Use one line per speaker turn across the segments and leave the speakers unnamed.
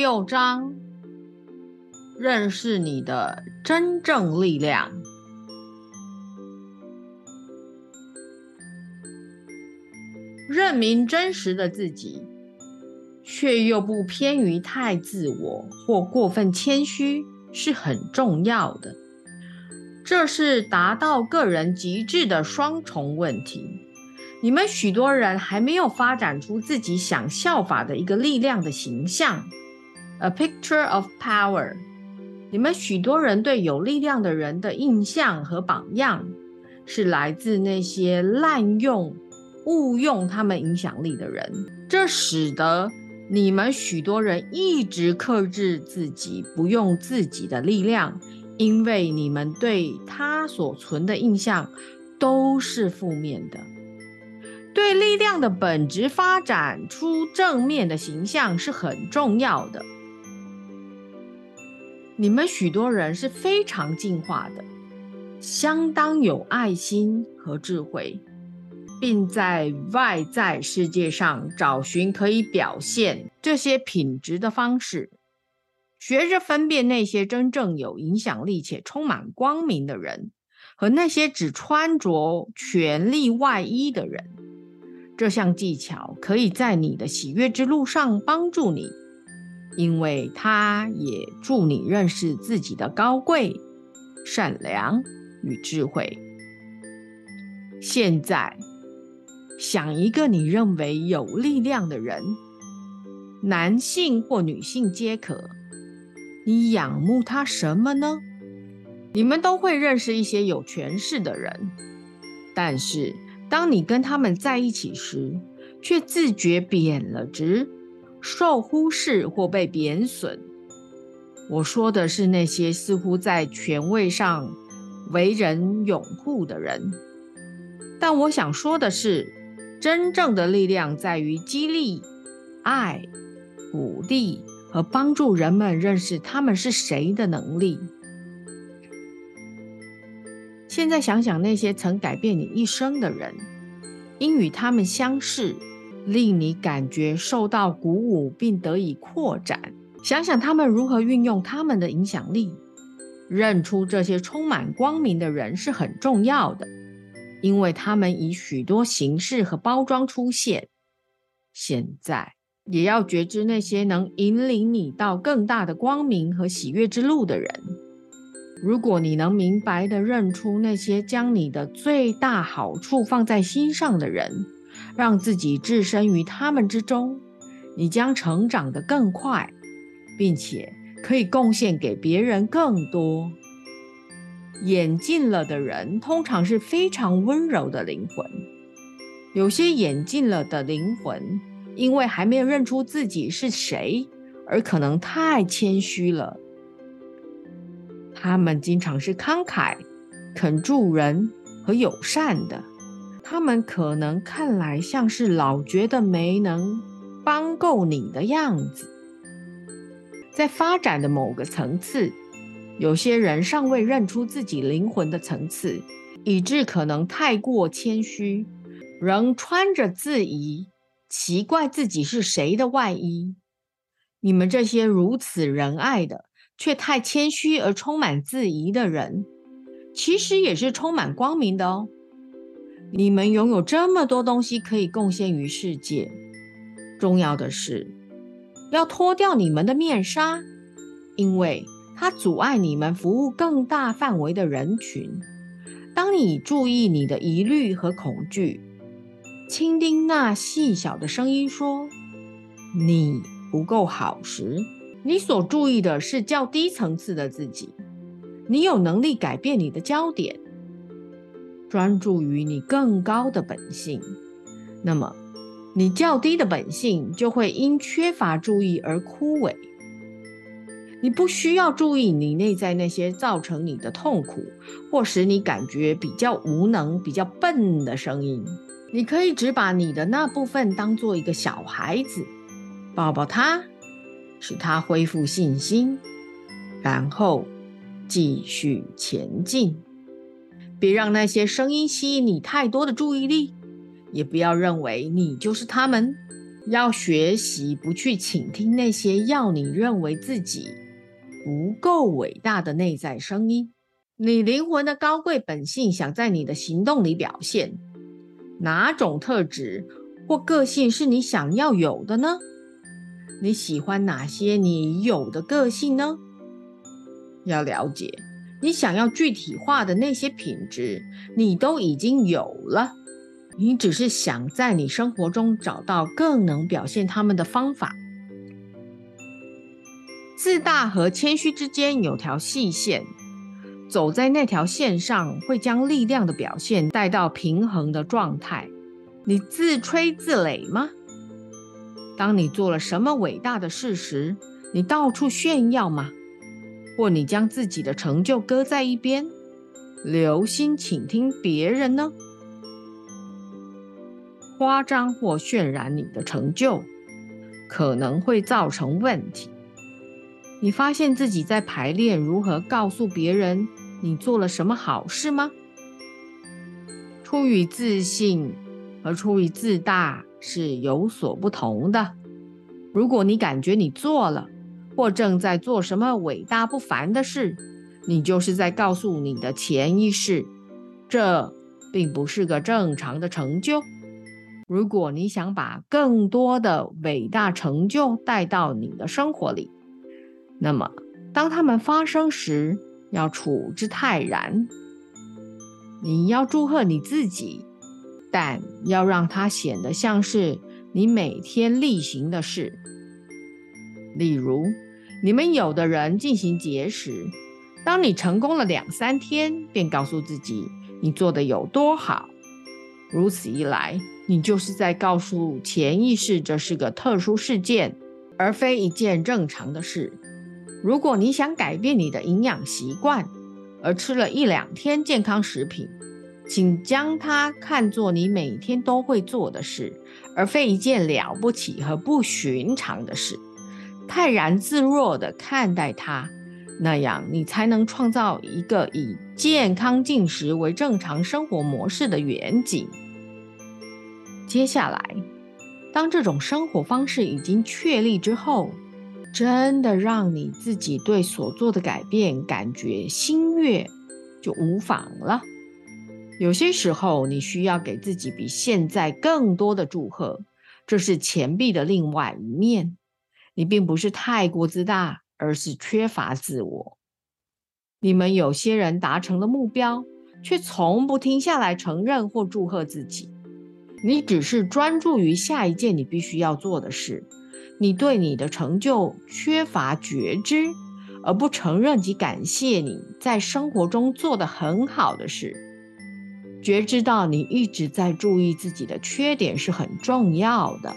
六章，认识你的真正力量。认明真实的自己，却又不偏于太自我或过分谦虚，是很重要的。这是达到个人极致的双重问题。你们许多人还没有发展出自己想效法的一个力量的形象，a picture of power。你们许多人对有力量的人的印象和榜样，是来自那些滥用。误用他们影响力的人，这使得你们许多人一直克制自己，不用自己的力量，因为你们对他所存的印象都是负面的。对力量的本质发展出正面的形象是很重要的。你们许多人是非常进化的，相当有爱心和智慧。并在外在世界上找寻可以表现这些品质的方式，学着分辨那些真正有影响力且充满光明的人，和那些只穿着权力外衣的人。这项技巧可以在你的喜悦之路上帮助你，因为它也助你认识自己的高贵、善良与智慧。现在。想一个你认为有力量的人，男性或女性皆可。你仰慕他什么呢？你们都会认识一些有权势的人，但是当你跟他们在一起时，却自觉贬了值、受忽视或被贬损。我说的是那些似乎在权位上为人拥护的人，但我想说的是。真正的力量在于激励、爱、鼓励和帮助人们认识他们是谁的能力。现在想想那些曾改变你一生的人，因与他们相识，令你感觉受到鼓舞并得以扩展。想想他们如何运用他们的影响力，认出这些充满光明的人是很重要的。因为他们以许多形式和包装出现，现在也要觉知那些能引领你到更大的光明和喜悦之路的人。如果你能明白地认出那些将你的最大好处放在心上的人，让自己置身于他们之中，你将成长得更快，并且可以贡献给别人更多。演进了的人通常是非常温柔的灵魂。有些演进了的灵魂，因为还没有认出自己是谁，而可能太谦虚了。他们经常是慷慨、肯助人和友善的。他们可能看来像是老觉得没能帮够你的样子。在发展的某个层次。有些人尚未认出自己灵魂的层次，以致可能太过谦虚，仍穿着自疑、奇怪自己是谁的外衣。你们这些如此仁爱的，却太谦虚而充满自疑的人，其实也是充满光明的哦。你们拥有这么多东西可以贡献于世界。重要的是，要脱掉你们的面纱，因为。它阻碍你们服务更大范围的人群。当你注意你的疑虑和恐惧，倾听那细小的声音说“你不够好”时，你所注意的是较低层次的自己。你有能力改变你的焦点，专注于你更高的本性。那么，你较低的本性就会因缺乏注意而枯萎。你不需要注意你内在那些造成你的痛苦或使你感觉比较无能、比较笨的声音。你可以只把你的那部分当做一个小孩子，抱抱他，使他恢复信心，然后继续前进。别让那些声音吸引你太多的注意力，也不要认为你就是他们。要学习不去倾听那些要你认为自己不够伟大的内在声音。你灵魂的高贵本性想在你的行动里表现，哪种特质或个性是你想要有的呢？你喜欢哪些你有的个性呢？要了解，你想要具体化的那些品质，你都已经有了。你只是想在你生活中找到更能表现他们的方法。自大和谦虚之间有条细线，走在那条线上，会将力量的表现带到平衡的状态。你自吹自擂吗？当你做了什么伟大的事时，你到处炫耀吗？或你将自己的成就搁在一边，留心倾听别人呢？夸张或渲染你的成就，可能会造成问题。你发现自己在排练如何告诉别人你做了什么好事吗？出于自信和出于自大。是有所不同的。如果你感觉你做了或正在做什么伟大不凡的事，你就是在告诉你的潜意识，这并不是个正常的成就。如果你想把更多的伟大成就带到你的生活里，那么当它们发生时，要处之泰然。你要祝贺你自己。但要让它显得像是你每天例行的事。例如，你们有的人进行节食，当你成功了两三天，便告诉自己你做的有多好。如此一来，你就是在告诉潜意识这是个特殊事件，而非一件正常的事。如果你想改变你的营养习惯，而吃了一两天健康食品，请将它看作你每天都会做的事，而非一件了不起和不寻常的事。泰然自若地看待它，那样你才能创造一个以健康进食为正常生活模式的远景。接下来，当这种生活方式已经确立之后，真的让你自己对所做的改变感觉心悦，就无妨了。有些时候，你需要给自己比现在更多的祝贺，这是钱币的另外一面。你并不是太过自大，而是缺乏自我。你们有些人达成了目标，却从不停下来承认或祝贺自己。你只是专注于下一件你必须要做的事。你对你的成就缺乏觉知，而不承认及感谢你在生活中做的很好的事。觉知到你一直在注意自己的缺点是很重要的。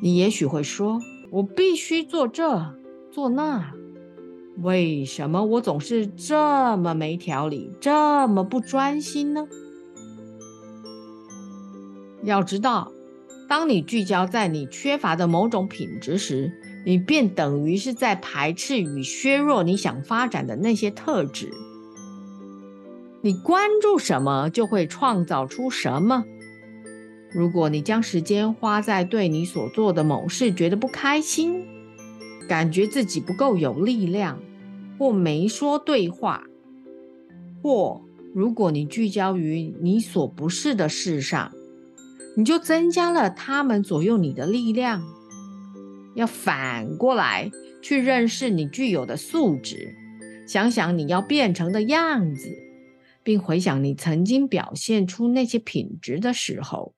你也许会说：“我必须做这做那，为什么我总是这么没条理，这么不专心呢？”要知道，当你聚焦在你缺乏的某种品质时，你便等于是在排斥与削弱你想发展的那些特质。你关注什么，就会创造出什么。如果你将时间花在对你所做的某事觉得不开心，感觉自己不够有力量，或没说对话，或如果你聚焦于你所不是的事上，你就增加了他们左右你的力量。要反过来去认识你具有的素质，想想你要变成的样子。并回想你曾经表现出那些品质的时候，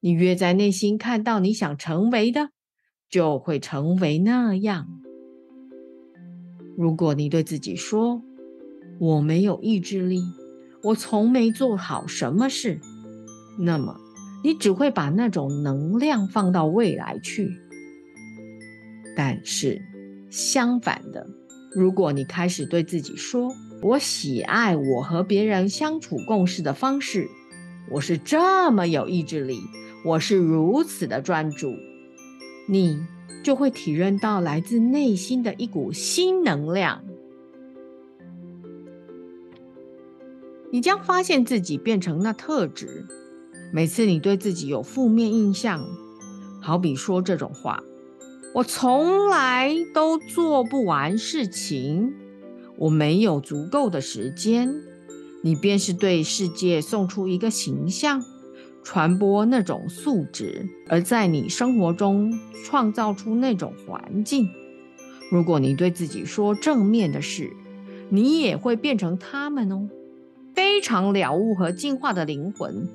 你越在内心看到你想成为的，就会成为那样。如果你对自己说“我没有意志力，我从没做好什么事”，那么你只会把那种能量放到未来去。但是相反的，如果你开始对自己说，我喜爱我和别人相处共事的方式。我是这么有意志力，我是如此的专注，你就会体认到来自内心的一股新能量。你将发现自己变成那特质。每次你对自己有负面印象，好比说这种话：“我从来都做不完事情，我没有足够的时间。”你便是对世界送出一个形象，传播那种素质，而在你生活中创造出那种环境。如果你对自己说正面的事，你也会变成他们哦。非常了悟和进化的灵魂，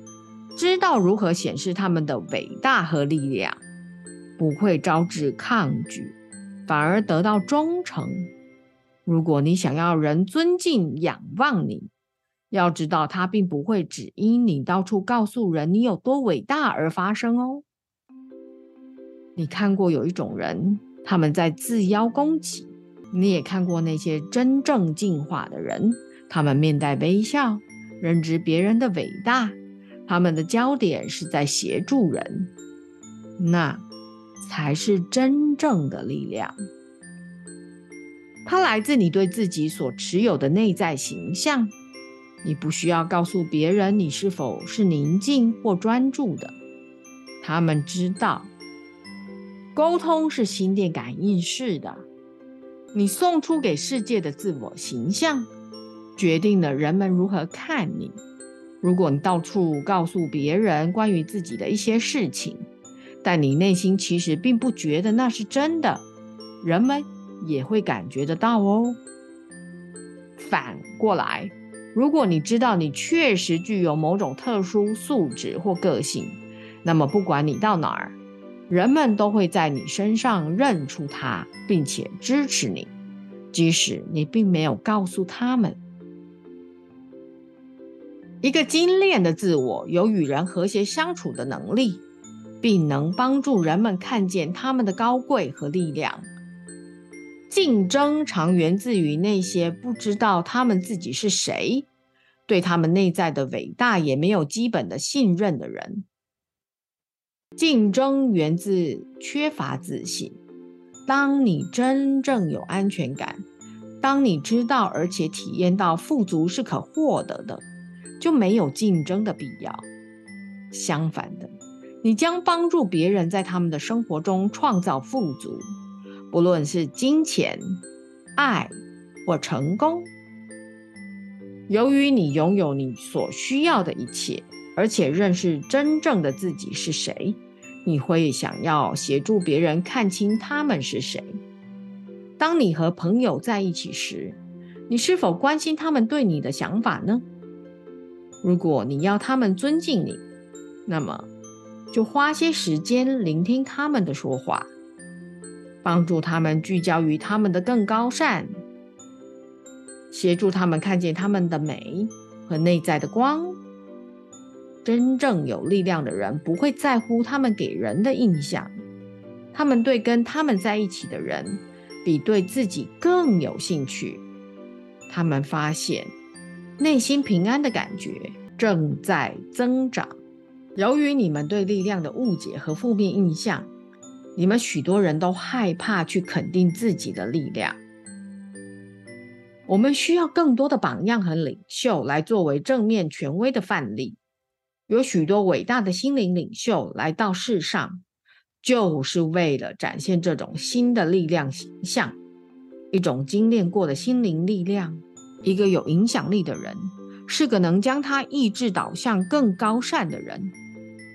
知道如何显示他们的伟大和力量，不会招致抗拒，反而得到忠诚。如果你想要人尊敬、仰望你，要知道，它并不会只因你到处告诉人你有多伟大而发生哦。你看过有一种人，他们在自邀攻击；你也看过那些真正进化的人，他们面带微笑，认知别人的伟大，他们的焦点是在协助人，那才是真正的力量。它来自你对自己所持有的内在形象。你不需要告诉别人你是否是宁静或专注的，他们知道。沟通是心电感应式的，你送出给世界的自我形象，决定了人们如何看你。如果你到处告诉别人关于自己的一些事情，但你内心其实并不觉得那是真的，人们也会感觉得到哦。反过来。如果你知道你确实具有某种特殊素质或个性，那么不管你到哪儿，人们都会在你身上认出它，并且支持你，即使你并没有告诉他们。一个精炼的自我有与人和谐相处的能力，并能帮助人们看见他们的高贵和力量。竞争常源自于那些不知道他们自己是谁，对他们内在的伟大也没有基本的信任的人。竞争源自缺乏自信。当你真正有安全感，当你知道而且体验到富足是可获得的，就没有竞争的必要。相反的，你将帮助别人在他们的生活中创造富足。不论是金钱、爱或成功，由于你拥有你所需要的一切，而且认识真正的自己是谁，你会想要协助别人看清他们是谁。当你和朋友在一起时，你是否关心他们对你的想法呢？如果你要他们尊敬你，那么就花些时间聆听他们的说话。帮助他们聚焦于他们的更高善，协助他们看见他们的美和内在的光。真正有力量的人不会在乎他们给人的印象，他们对跟他们在一起的人比对自己更有兴趣。他们发现内心平安的感觉正在增长。由于你们对力量的误解和负面印象。你们许多人都害怕去肯定自己的力量。我们需要更多的榜样和领袖来作为正面权威的范例。有许多伟大的心灵领袖来到世上，就是为了展现这种新的力量形象，一种精炼过的心灵力量。一个有影响力的人，是个能将他意志导向更高善的人，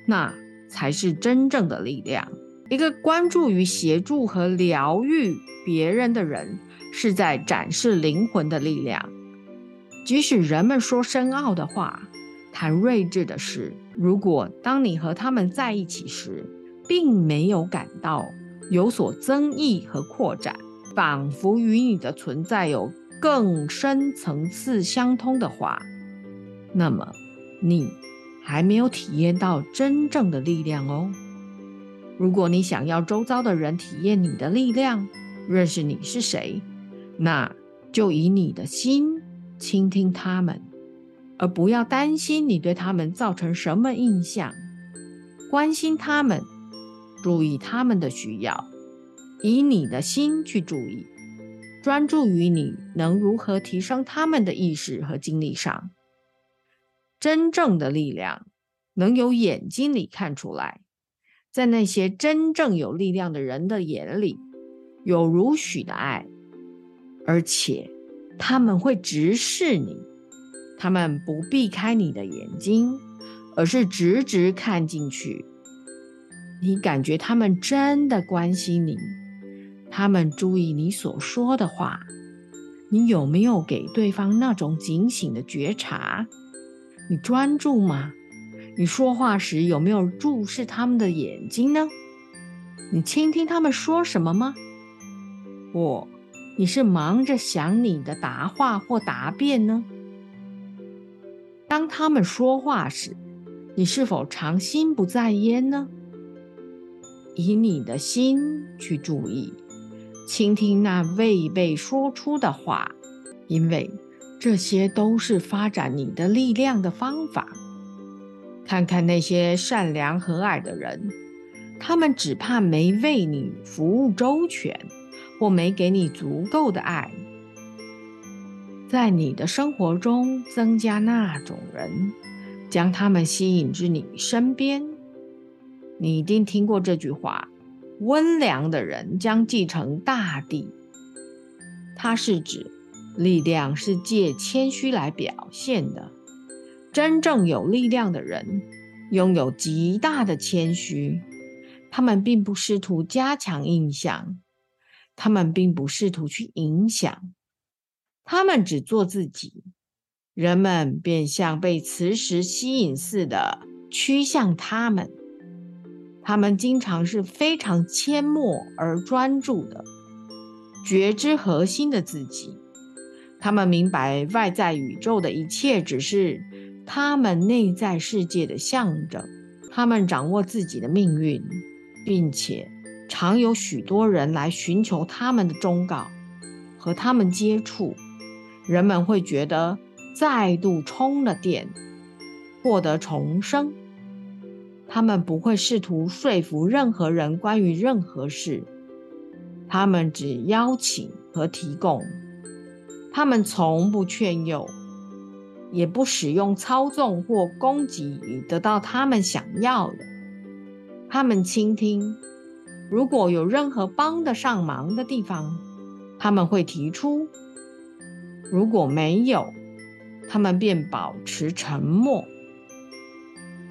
那才是真正的力量。一个关注于协助和疗愈别人的人，是在展示灵魂的力量。即使人们说深奥的话，谈睿智的事，如果当你和他们在一起时，并没有感到有所增益和扩展，仿佛与你的存在有更深层次相通的话，那么你还没有体验到真正的力量哦。如果你想要周遭的人体验你的力量，认识你是谁，那就以你的心倾听他们，而不要担心你对他们造成什么印象。关心他们，注意他们的需要，以你的心去注意，专注于你能如何提升他们的意识和精力上。真正的力量能由眼睛里看出来。在那些真正有力量的人的眼里，有如许的爱，而且他们会直视你，他们不避开你的眼睛，而是直直看进去。你感觉他们真的关心你，他们注意你所说的话。你有没有给对方那种警醒的觉察？你专注吗？你说话时有没有注视他们的眼睛呢？你倾听他们说什么吗？或你是忙着想你的答话或答辩呢？当他们说话时，你是否常心不在焉呢？以你的心去注意。倾听那未被说出的话，因为这些都是发展你的力量的方法。看看那些善良和蔼的人，他们只怕没为你服务周全，或没给你足够的爱。在你的生活中增加那种人，将他们吸引至你身边。你一定听过这句话。温良的人将继承大地。它是指力量是借谦虚来表现的。真正有力量的人拥有极大的谦虚。他们并不试图加强印象，他们并不试图去影响，他们只做自己。人们便像被磁石吸引似的趋向他们。他们经常是非常缄默而专注的，觉知核心的自己。他们明白外在宇宙的一切只是他们内在世界的象征。他们掌握自己的命运，并且常有许多人来寻求他们的忠告，和他们接触。人们会觉得再度充了电，获得重生。他们不会试图说服任何人关于任何事，他们只邀请和提供。他们从不劝诱，也不使用操纵或攻击以得到他们想要的。他们倾听，如果有任何帮得上忙的地方，他们会提出；如果没有，他们便保持沉默。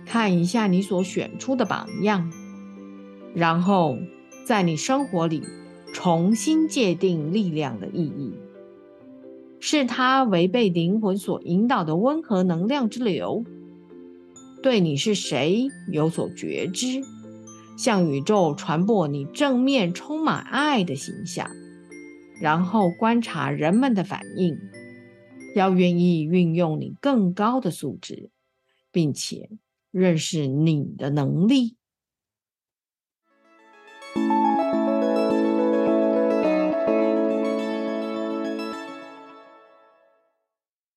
看一下你所选出的榜样，然后在你生活里重新界定力量的意义。是它违背灵魂所引导的温和能量之流。对你是谁有所觉知，向宇宙传播你正面、充满爱的形象，然后观察人们的反应。要愿意运用你更高的素质，并且。认识你的能力。